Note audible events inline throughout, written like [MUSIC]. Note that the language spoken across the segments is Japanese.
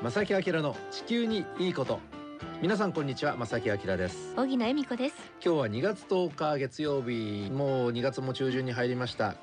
正木明の地球にいいこと。皆さんこんにちは正木明です。荻野恵美子です。今日は2月10日月曜日。もう2月も中旬に入りました。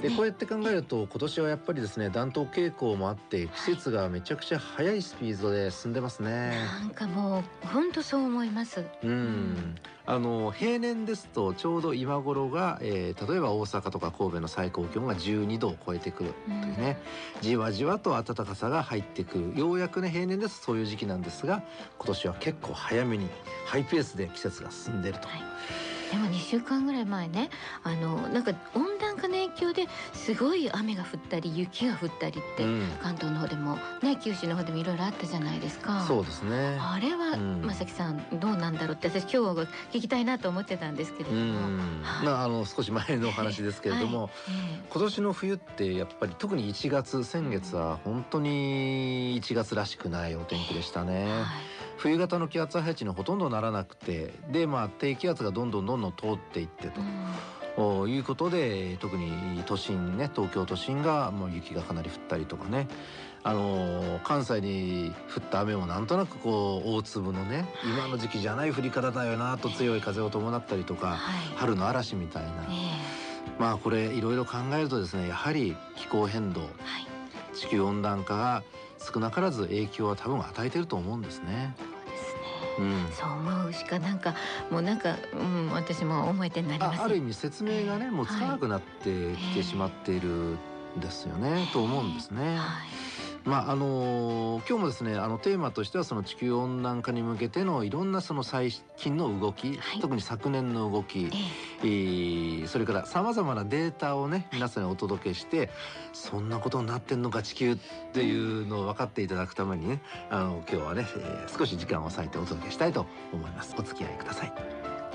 でこうやって考えると今年はやっぱりですね暖冬傾向もあって季節がめちゃくちゃ速いスピードで進んでますね、なんかもう本当そう思います。うんあの平年ですとちょうど今頃が、えー、例えば大阪とか神戸の最高気温が12度を超えてくるというね、うん、じわじわと暖かさが入ってくる。ようやくね平年ですそういう時期なんですが今年は結構早めにハイペースで季節が進んでいると。はいでも2週間ぐらい前ねあのなんか温暖化の影響ですごい雨が降ったり雪が降ったりって、うん、関東の方でもね九州の方でもいろいろあったじゃないですか。そうですね。あれは、うん、正木さんどうなんだろうって私今日聞きたいなと思ってたんですけれども、はい、まああの少し前のお話ですけれども、はい。えー、今年の冬ってやっぱり特に1月先月は本当に1月らしくない。お天気でしたね。はい冬型の気圧配置にほとんどならなくてでまあ低気圧がどんどんどんどん通っていってと。うん、いうことで特に都心ね東京都心がもう雪がかなり降ったりとかね。あのー、関西に降った雨もなんとなくこう大粒のね今の時期じゃない降り方だよなと強い風を伴ったりとか、はい、春の嵐みたいな、まあこれいろいろ考えるとですねやはり気候変動、はい、地球温暖化が少なからず影響は多分与えてると思うんですね。うん、そう思うしかなんかもうなんか、うん、私も思えてなります。ある意味説明がね、もうつかなくなってきてしまっているんですよね、と思うんですね。はいまああのー、今日もですねあのテーマとしてはその地球温暖化に向けてのいろんなその最近の動き、はい、特に昨年の動き、えー、それからさまざまなデータをね皆さんにお届けしてそんなことになってんのか地球っていうのを分かっていただくためにねあの今日はね、えー、少し時間を割いてお届けしたいと思います。お付き合いください。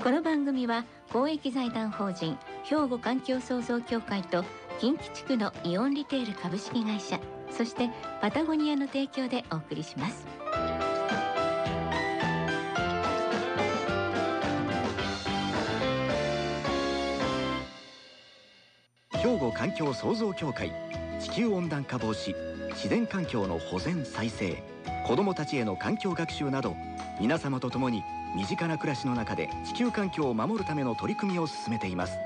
この番組は公益財団法人兵庫環境創造協会と近畿地区のイオンリテール株式会社そしてパタゴニアの提供でお送りします。兵庫環境創造協会地球温暖化防止自然環境の保全再生子どもたちへの環境学習など皆様と共に身近な暮らしの中で地球環境を守るための取り組みを進めています。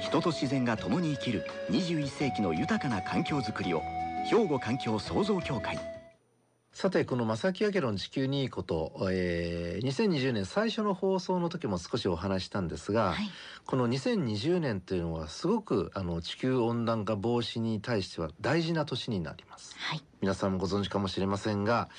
人と自然が共に生きる21世紀の豊かな環境づくりを兵庫環境創造協会。さてこの正木明の地球にいいこと、えー、2020年最初の放送の時も少しお話したんですが、はい、この2020年というのはすごくあの地球温暖化防止に対しては大事な年になります、はい、皆さんもご存知かもしれませんが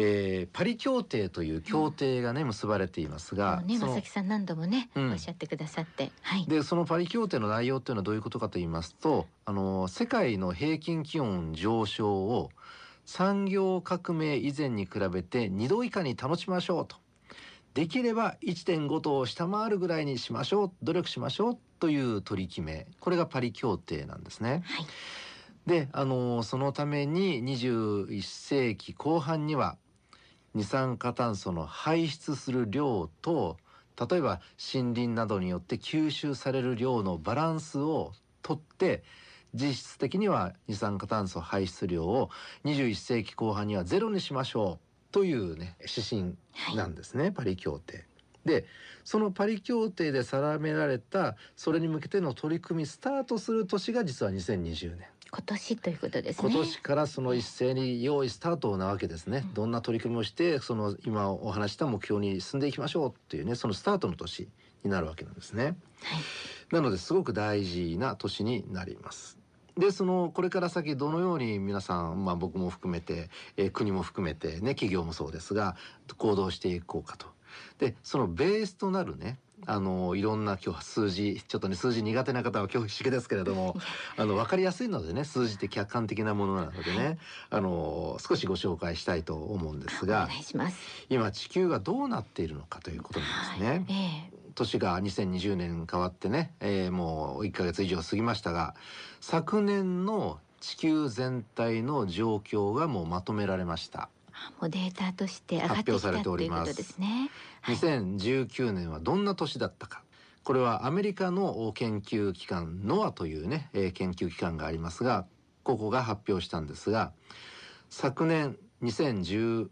えー、パリ協定という協定がね、うん、結ばれていますが、ね、正木さん何度もね、うん、おっしゃってくださって、はい、でそのパリ協定の内容というのはどういうことかと言いますとあの世界の平均気温上昇を産業革命以前に比べて2度以下に保ちましょうと。できれば1.5度を下回るぐらいにしましょう努力しましょうという取り決め。これがパリ協定なんですね。はい。であのそのために21世紀後半には二酸化炭素の排出する量と例えば森林などによって吸収される量のバランスをとって実質的には二酸化炭素排出量を21世紀後半にはゼロにしましょうというね指針なんですね、はい、パリ協定。でそのパリ協定で定められたそれに向けての取り組みスタートする年が実は2020年。今年ということですね。今年からその一斉に用意スタートなわけですね。どんな取り組みをしてその今お話した目標に進んでいきましょうっていうねそのスタートの年になるわけなんですね。はい、なのですごく大事な年になります。でそのこれから先どのように皆さん、まあ、僕も含めて、えー、国も含めてね企業もそうですが行動していこうかと。でそのベースとなるねあのいろんな今日は数字ちょっとね数字苦手な方は恐縮ですけれども [LAUGHS] あの分かりやすいのでね数字って客観的なものなのでね、はい、あの少しご紹介したいと思うんですが今地球がどうなっているのかということなんですね。はいえー年が2020年変わってね、えー、もう1ヶ月以上過ぎましたが昨年の地球全体の状況がもうまとめられました。もうデータとして上がってきたということですね。2019年はどんな年だったか。これはアメリカの研究機関ノアというね、えー、研究機関がありますがここが発表したんですが昨年2019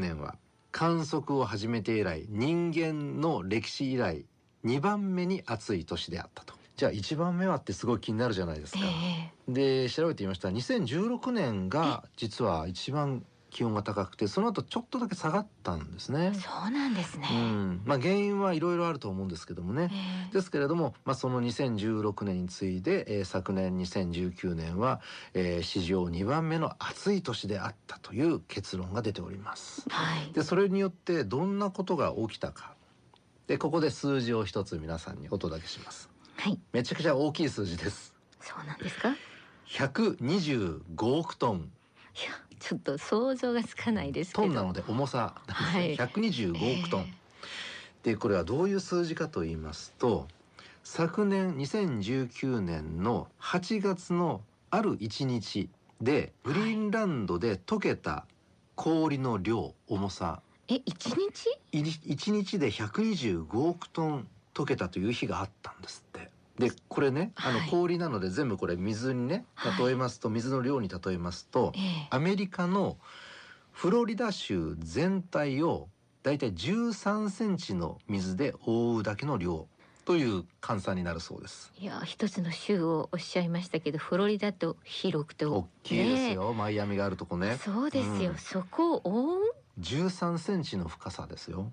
年は観測を始めて以来人間の歴史以来2番目に暑い年であったと。じゃあ1番目はってすごい気になるじゃないですか、えで調べてみました。2016年が実は一番気温が高くてその後ちょっとだけ下がったんですねえ。そうなんですね。うん、まあ原因はいろいろあると思うんですけどもね。ええですけれども、まあ、その2016年に次いで、えー昨年2019年は、えー史上2番目の暑い年であったという結論が出ております。はい。でそれによってどんなことが起きたかでここで数字を一つ皆さんにお届けします。はい。めちゃくちゃ大きい数字です。そうなんですか？い125億トンや、ちょっと想像がつかないですけど。トンなので重さなんですね、はい125億トン。えでこれはどういう数字かと言いますと昨年2019年の8月のある1日でグリーンランドで溶けた氷の量重さえ、一日？1日で125億トン溶けたという日があったんです。でこれねあのはい氷なので全部これ水にねはい例えますと水の量に例えますとええアメリカのフロリダ州全体をだいたい13センチの水で覆うだけの量という換算になるそうです。いや、一つの州をおっしゃいましたけど、フロリダと広くて。大きいですよ、マイアミがあるとこね。そうですよ、うんそこを覆う？13センチの深さですよ。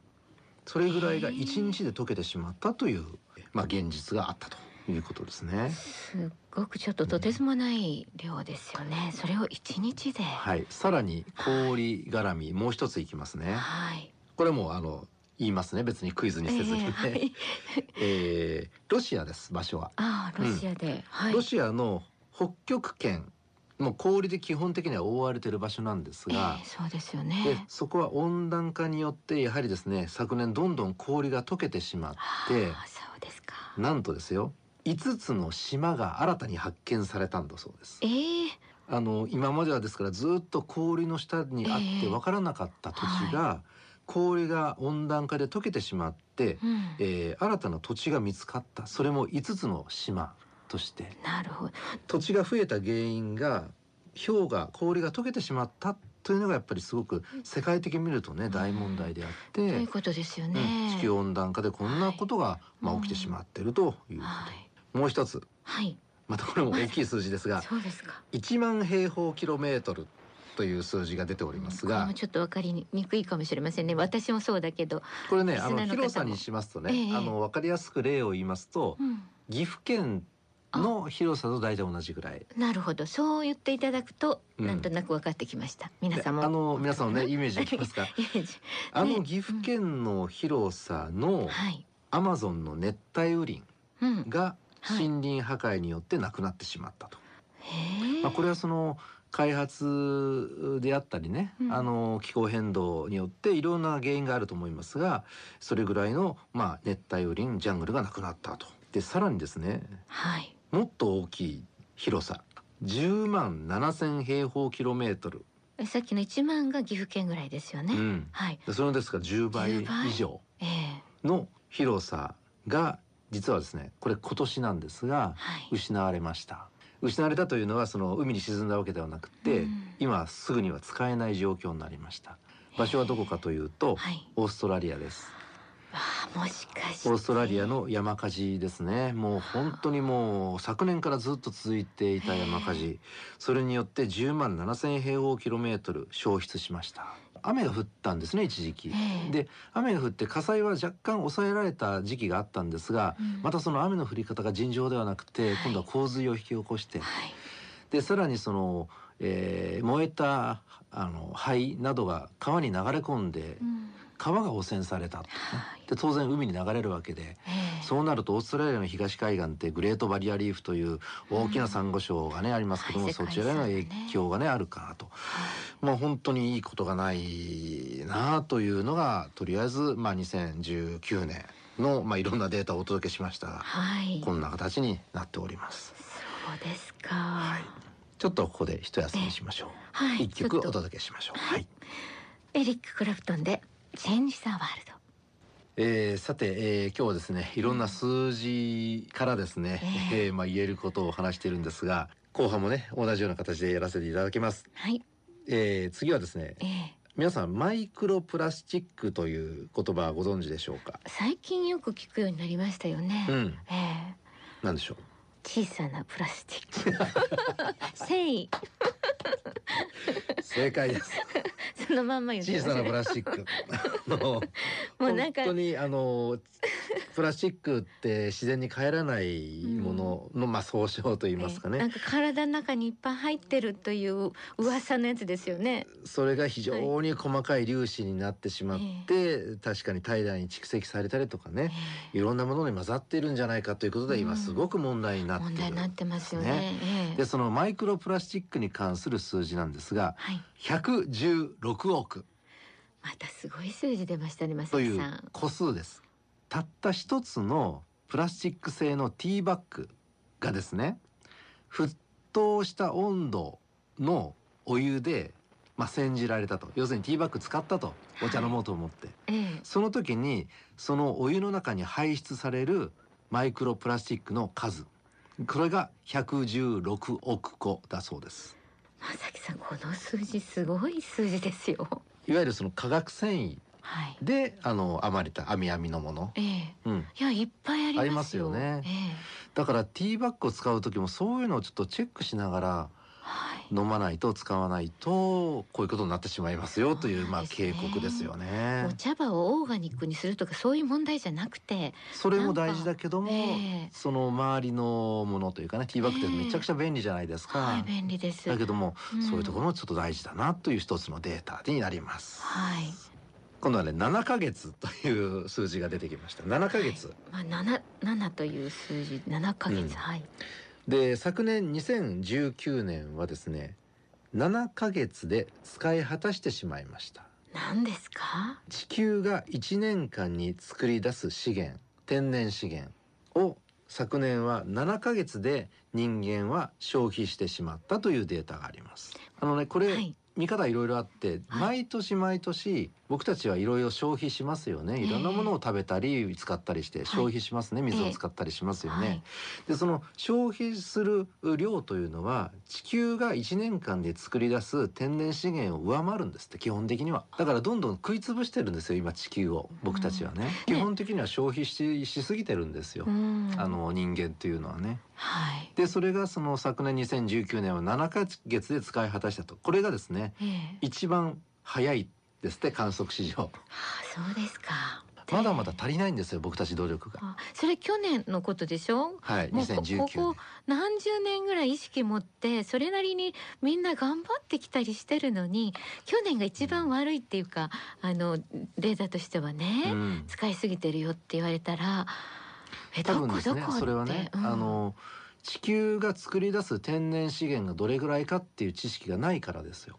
それぐらいがへえ1日で溶けてしまったというまあ現実があったということですね。すっごくちょっととてつもない量ですよね。それを一日で。はい、さらに氷絡みもう一ついきますね。はい。これもあの言いますね別にクイズにせずにね。ええはい。[LAUGHS] えーロシアです場所は。ああ、ロシアで。はい。ロシアの北極圏もう氷で基本的には覆われている場所なんですがええ、そうですよでね。そこは温暖化によってやはりですね昨年どんどん氷が溶けてしまってああ、そうですか。なんとですよ5つの島が新たに発見されたんだそうです。ええあの今まではですからずっと氷の下にあってええわからなかった土地が、氷が温暖化で溶けてしまって、うん。えー新たな土地が見つかったそれも5つの島としてなるほど。土地が増えた原因が氷が氷が溶けてしまったというのがやっぱりすごく世界的に見るとね大問題であって、ということですようんね。地球温暖化でこんなことが、まあ、うん起きてしまっているというこはい。と、もう一つはい。またこれも大きい数字ですがそうですか。1万平方キロメートルという数字が出ておりますがちょっとわかりにくいかもしれませんね。私もそうだけど。これねあの広さにしますとね、ええあの分かりやすく例を言いますとうん。岐阜県の広さと大体同じぐらい。なるほど。そう言っていただくと、うんなんとなく分かってきました。皆でさんも。あの皆さんのねイメージできますか？[LAUGHS] イメージあの岐阜県の広さのはい。アマゾンの熱帯雨林うん。がはい森林破壊によってなくなってしまったと。まあ、これはその開発であったりね、うんあの気候変動によっていろんな原因があると思いますがそれぐらいの、まあ、熱帯雨林ジャングルがなくなったと。でさらにですねはい。もっと大きい広さ10万7,000平方キロメートル、えさっきの一万が岐阜県ぐらいですよね。うん、はい。でそれですから10倍10倍以上ええの広さが実はですねこれ今年なんですがはい。失われました。失われたというのはその海に沈んだわけではなくて、うん。今すぐには使えない状況になりました。場所はどこかというとはい。オーストラリアですもしかして。オーストラリアの山火事ですね。もう本当にもう昨年からずっと続いていた山火事。それによって10万7,000平方キロメートル消失しました。雨が降ったんですね一時期。ええ。で雨が降って火災は若干抑えられた時期があったんですがうん。またその雨の降り方が尋常ではなくてはい。今度は洪水を引き起こして。はい。でさらにその、えー燃えたあの灰などが川に流れ込んでうん。川が汚染されたと、ねはい。で当然海に流れるわけでええそうなるとオーストラリアの東海岸ってグレートバリアリーフという大きなサンゴ礁がね、ありますけども、はいそちらへの影響がねあるかなと。はい。まあ本当にいいことがないなというのがとりあえずまあ2019年のまあいろんなデータをお届けしましたがはい。こんな形になっております。そうですか。ちょっとここで一休みしましょう。はい。一曲お届けしましょう。はい。エリック・クラプトンで「チェンジ・ザ・ワールドえーさて、えー今日はですねいろんな数字からですね、ええ。えーまあ、言えることを話しているんですが後半もね同じような形でやらせていただきます」はい。えー、次はですねええ。皆さんマイクロプラスチックという言葉はご存知でしょうか？最近よく聞くようになりましたよね。うん。ええ。なんでしょう？小さなプラスチック。[LAUGHS] 繊維 [LAUGHS] 正解です。そのまんま言って小さなプラスチック。[LAUGHS] もう本当にあの [LAUGHS] プラスチックって自然に帰らないものの、まあ総称と言いますかね、ええなんか体の中にいっぱい入ってるという噂のやつですよね。それが非常に細かい粒子になってしまって、確かに体内に蓄積されたりとかねいろんなものに混ざっているんじゃないかということで今すごく問題になっている、問題になってますよね。ええ。でそのマイクロプラスチックに関する数字なんですがはい。116億。またすごい数字出ましたね、まさという。個数ですたった一つのプラスチック製のティーバッグがですね沸騰した温度のお湯で、まあ、煎じられたと。要するにティーバッグ使ったと。お茶飲もうと思って、ええ。その時にそのお湯の中に排出されるマイクロプラスチックの数。これが116億個だそうです。まさきさん、この数字すごい数字ですよ。いわゆるその化学繊維はい。であの編まれた網網のもの、ええうん、いや、いっぱいありますよ。ありますよねええだからティーバッグを使う時もそういうのをちょっとチェックしながらはい。飲まないと使わないとこういうことになってしまいますよというまあ警告ですよねお。茶葉をオーガニックにするとかそういう問題じゃなくて、それも大事だけども、ええその周りのものというかねティーバッグってめちゃくちゃ便利じゃないですか。はい、便利です。だけども、うんそういうところもちょっと大事だなという一つのデータになります。はい。今度はね7ヶ月という数字が出てきました。7ヶ月。まあ、七、七という数字、七ヶ月、うんはい。で昨年2019年はですね7ヶ月で使い果たしてしまいました。何ですか？地球が1年間に作り出す資源天然資源を昨年は7ヶ月で人間は消費してしまったというデータがあります。あのねこれ、はい。見方いろいろあって、はい。毎年毎年僕たちはいろいろ消費しますよね。いろんなものを食べたり使ったりして消費しますね、水を使ったりしますよね、はい。でその消費する量というのは地球が1年間で作り出す天然資源を上回るんですって基本的には。だからどんどん食い潰してるんですよ今地球を。僕たちはね、基本的には消費ししすぎてるんですよ、うん。あ。の人間というのはね。はい。でそれがその昨年2019年は7ヶ月で使い果たしたと。これがですねええ。一番早いですって観測史上。はあ、そうですか。まだまだ足りないんですよ僕たち努力が。あそれ去年のことでしょ？はいもうこ2019こ何十年ぐらい意識持ってそれなりにみんな頑張ってきたりしてるのに去年が一番悪いっていうかあのデータとしてはね、うん。使いすぎてるよって言われたらえ多ど分ですねこどこって。それはね、うん。あの地球が作り出す天然資源がどれぐらいかっていう知識がないからですよ、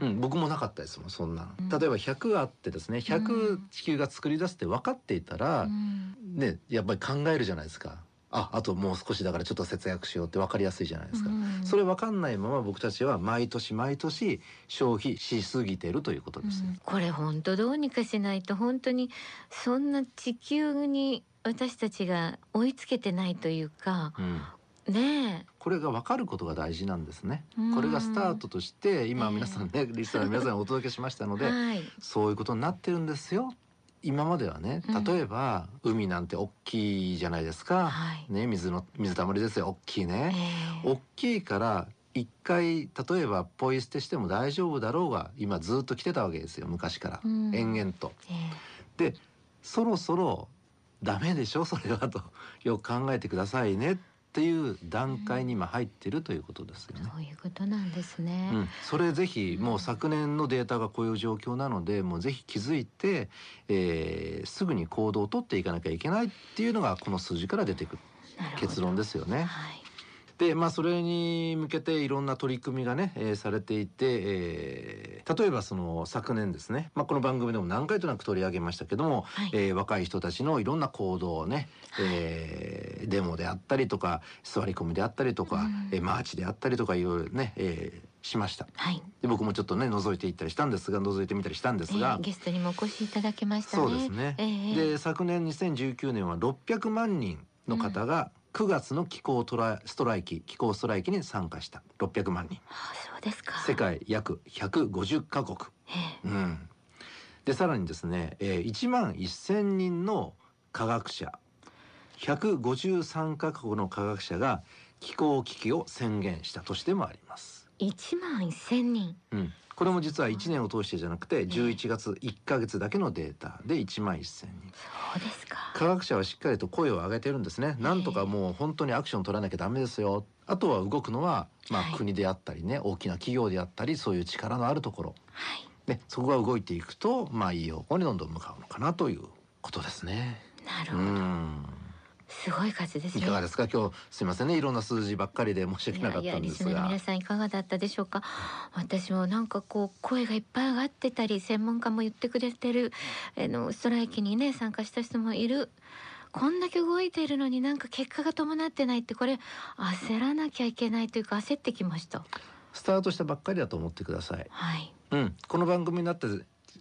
ううんん、僕もなかったですもんそんなの、うん。例えば100あってですねう100ん地球が作り出すって分かっていたら、うん。ねやっぱり考えるじゃないですか。ああともう少しだからちょっと節約しようって分かりやすいじゃないですか、うん。それ分かんないまま僕たちは毎年毎年消費しすぎてるということですね。これ本当どうにかしないと本当にそんな地球に私たちが追いつけてないというかうんねこれが分かることが大事なんですね。うん。これがスタートとして今ええ。皆さんね、リスナーの皆さんにお届けしましたのえ、で、[LAUGHS] はい、そういうことになってるんですよ。今まではねうん。例えば、海なんて大きいじゃないですか、はい。ね水の水たまりですよ。大きいえね、え大きいから一回例えばポイ捨てしても大丈夫だろうが今ずっと来てたわけですよ。昔から、うん。延々と。えでそろそろダメでしょ？それはと。よく考えてくださいね。っていう段階に今入ってるということですよね。えそういうことなんですね。うん、それぜひもう昨年のデータがこういう状況なのでもうぜひ気づいて、えーすぐに行動を取っていかなきゃいけないっていうのがこの数字から出てくる結論ですよね。はい。でまあそれに向けていろんな取り組みがね、えーされていて、えー例えばその昨年ですね、まあ、この番組でも何回となく取り上げましたけども、はい。えー若い人たちのいろんな行動をね、えーデモであったりとか座り込みであったりとか、うん。えーマーチであったりとかいろいろね、えーしました。はい。で僕もちょっとね覗いていったりしたんですが覗いてみたりしたんですが、ええゲストにもお越しいただきましたね。そうですね、ええで昨年2019年は600万人の方が9月の気候トラストライキ気候ストライキに参加した。600万人。あそうですか。世界約150カ国、ええ。うん、でさらにですね、えー、1万1,000人の科学者。153カ国の科学者が気候危機を宣言した年でもあります。1万1000人。うん、これも実は1年を通してじゃなくて11月1ヶ月だけのデータで1万1,000人。そうですか。科学者はしっかりと声を上げてるんですね。なんとかもう本当にアクション取らなきゃダメですよ。あとは動くのはまはい。あ国であったりね大きな企業であったりそういう力のあるところ。はい。ねそこが動いていくとまあいい方向にどんどん向かうのかなということですね。うなるほど。んすごい数ですね。いかがですか？今日すいませんね。いろんな数字ばっかりで申し訳なかったんですが。皆さんいかがだったでしょうか？私もなんかこう声がいっぱい上がってたり専門家も言ってくれてるあのストライキにね参加した人もいる。こんだけ動いているのになんか結果が伴ってないってこれ焦らなきゃいけないというか焦ってきました。スタートしたばっかりだと思ってください。はい。うん、この番組になって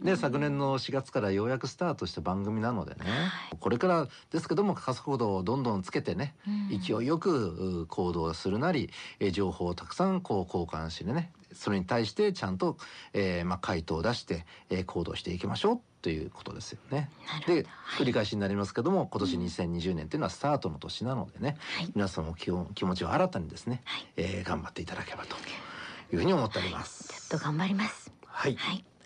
ね、昨年の4月からようやくスタートした番組なのでね、はい。これからですけども加速度をどんどんつけてね、うん。勢いよくう行動するなり、えー情報をたくさんこう交換してねそれに対してちゃんと、えーまあ、回答を出して、えー行動していきましょうということですよね。で繰り返しになりますけども今年2020年というのはスタートの年なのでね、はい。皆さんも気を気持ちを新たにですね、はい。えー頑張っていただければというふうに思っております。ちょっと頑張ります。はい、はい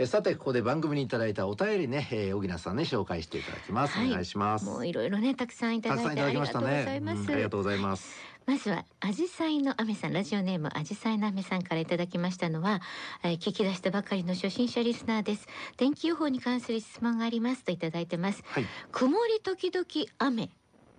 えーさてここで番組にいただいたお便りね、えー、小木さんね紹介していただきます、はい。お願いします。もういろいろねたくさんいただだいてありがとうごきましたね。ざいます、うんありがとうございます。まずはアジサイのアメさんラジオネームアジサイのアメさんからいただきましたのは、えー聞き出したばかりの初心者リスナーです。天気予報に関する質問がありますといただいてます。はい。曇り時々雨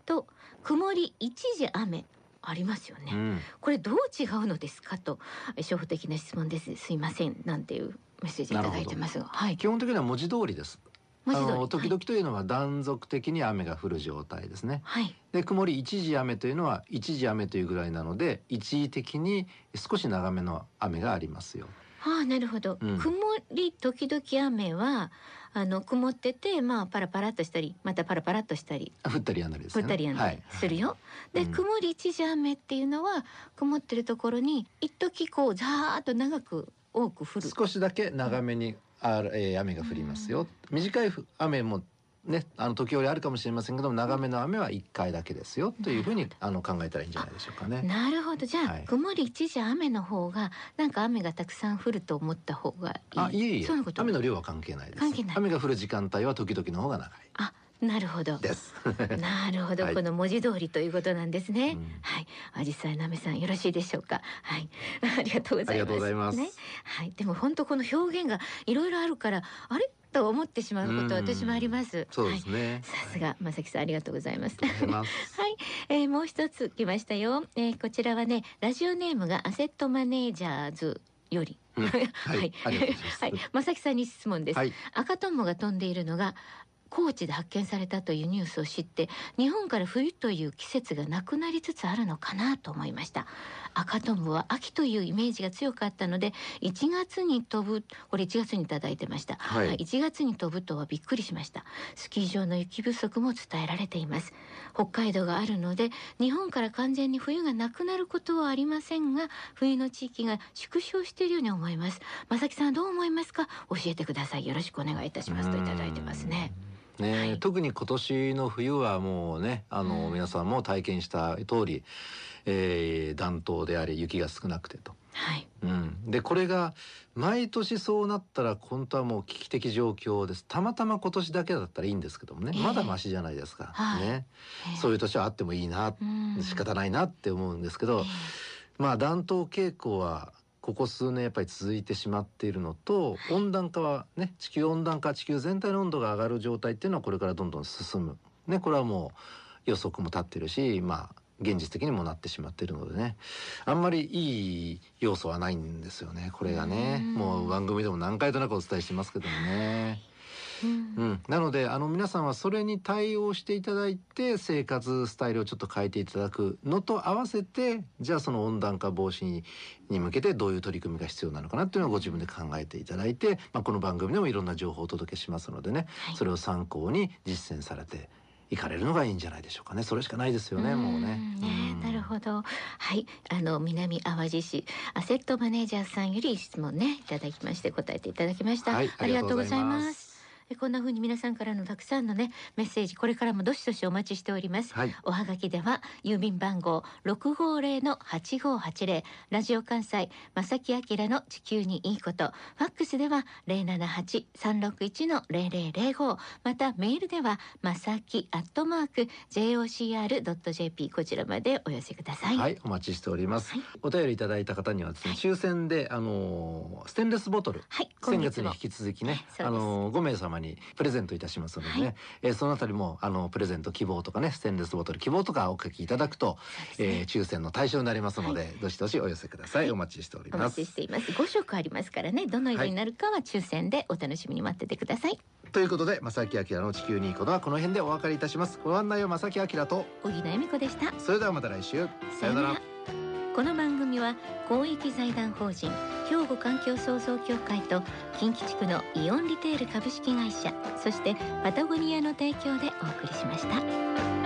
と曇り一時雨ありますよね、うん。これどう違うのですかとえー初歩的な質問です。すいません。なんていうメッセージいただいてますが。はい。基本的には文字通りです。文字通り。あの時々というのは断続的に雨が降る状態ですね。はい。で曇り一時雨というのは一時雨というぐらいなので一時的に少し長めの雨がありますよ。ああなるほど、うん。曇り時々雨はあの曇っててまあパラパラっとしたりまたパラパラっとしたり降ったりやんだりですね。降ったりやんだりするよ、で、うん。曇り一時雨っていうのは曇ってるところに一時こうザーッと長く多く降る。少しだけ長めにある、えー雨が降りますよ。短いふ雨もねあの時折あるかもしれませんけども長めの雨は一回だけですよ。というふうにあの考えたらいいんじゃないでしょうかね。なるほど。じゃあ、はい。曇り一時雨の方がなんか雨がたくさん降ると思った方がいい。あいえいえ。雨の量は関係ないです。関係ない。雨が降る時間帯は時々の方が長い。あなるほど。です。[LAUGHS] なるほど、はいこの文字通りということなんですね。うん。はい、あじさいなめさんよろしいでしょうか？はい、[LAUGHS] ありがとうございます。ありがとうございます。ね、はい、でも本当この表現がいろいろあるから、あれ？と思ってしまうこと私もあります。そうですね、はい、さすがまさきさんありがとうございます。[LAUGHS] はい、えー、もう一つ来ましたよ、えー、こちらはねラジオネームがアセットマネージャーズより、うん。はい、ます。はい、まさきさんに質問です、はい。赤トンボが飛んでいるのが高知で発見されたというニュースを知って日本から冬という季節がなくなりつつあるのかなと思いました。赤トンボは秋というイメージが強かったので1月に飛ぶこれ1月にいただいてました、はい。1月に飛ぶとはびっくりしました。スキー場の雪不足も伝えられています。北海道があるので日本から完全に冬がなくなることはありませんが冬の地域が縮小しているように思います。正木さんはどう思いますか？教えてください。よろしくお願いいたしますといただいてますねうんね、はい。特に今年の冬はもうねあの、うん。皆さんも体験した通り、えー、暖冬であり雪が少なくてと。はい。うん、でこれが毎年そうなったら本当はもう危機的状況です。たまたま今年だけだったらいいんですけどもね、ええ。まだマシじゃないですか、はい。ね、えーそういう年はあってもいいな、うん。仕方ないなって思うんですけど、まあ暖冬傾向はここ数年やっぱり続いてしまっているのと温暖化はね地球温暖化地球全体の温度が上がる状態っていうのはこれからどんどん進む、ね、これはもう予測も立ってるしまあ現実的にもなってしまっているのでね。あんまりいい要素はないんですよねこれがね。うん。もう番組でも何回となくお伝えしてますけどもね。うんうん、なのであの皆さんはそれに対応していただいて生活スタイルをちょっと変えていただくのと合わせてじゃあその温暖化防止にに向けてどういう取り組みが必要なのかなっていうのをご自分で考えていただいて、まあ、この番組でもいろんな情報をお届けしますのでね、はいそれを参考に実践されていかれるのがいいんじゃないでしょうかねそれしかないですよねもうね。んねうんなるほど。はい、あの南淡路市アセットマネージャーさんより質問ねいただきまして答えていただきました。はい。ありがとうございますえこんな風に皆さんからのたくさんのねメッセージこれからもどしどしお待ちしております。はい。おはがきでは郵便番号六五零の八五八零ラジオ関西正木明の地球にいいこと。ファックスでは零七八三六一の零零零五またメールではまさきアットマーク jocr ドット jp こちらまでお寄せください。はい、お待ちしております。はい。お便りいただいた方にはですね、抽選であのーステンレスボトル。はい、先今月に引き続きね、あのー5名様にプレゼントいたしますのでね、はい。えーそのあたりもあのプレゼント希望とかねステンレスボトル希望とかお書きいただくと、ね。えー抽選の対象になりますので、どしどしお寄せください、はい。お待ちしておりおます。待ちしています。5色ありますからね、どの色になるかは抽選でお楽しみに待っててください。ということで正木明の地球にいいことはこの辺でお別れいたします。ご案内は正木明と。小木野恵美子でした。それではまた来週。さようならこの番組は公益財団法人兵庫環境創造協会と近畿地区のイオンリテール株式会社そしてパタゴニアの提供でお送りしました。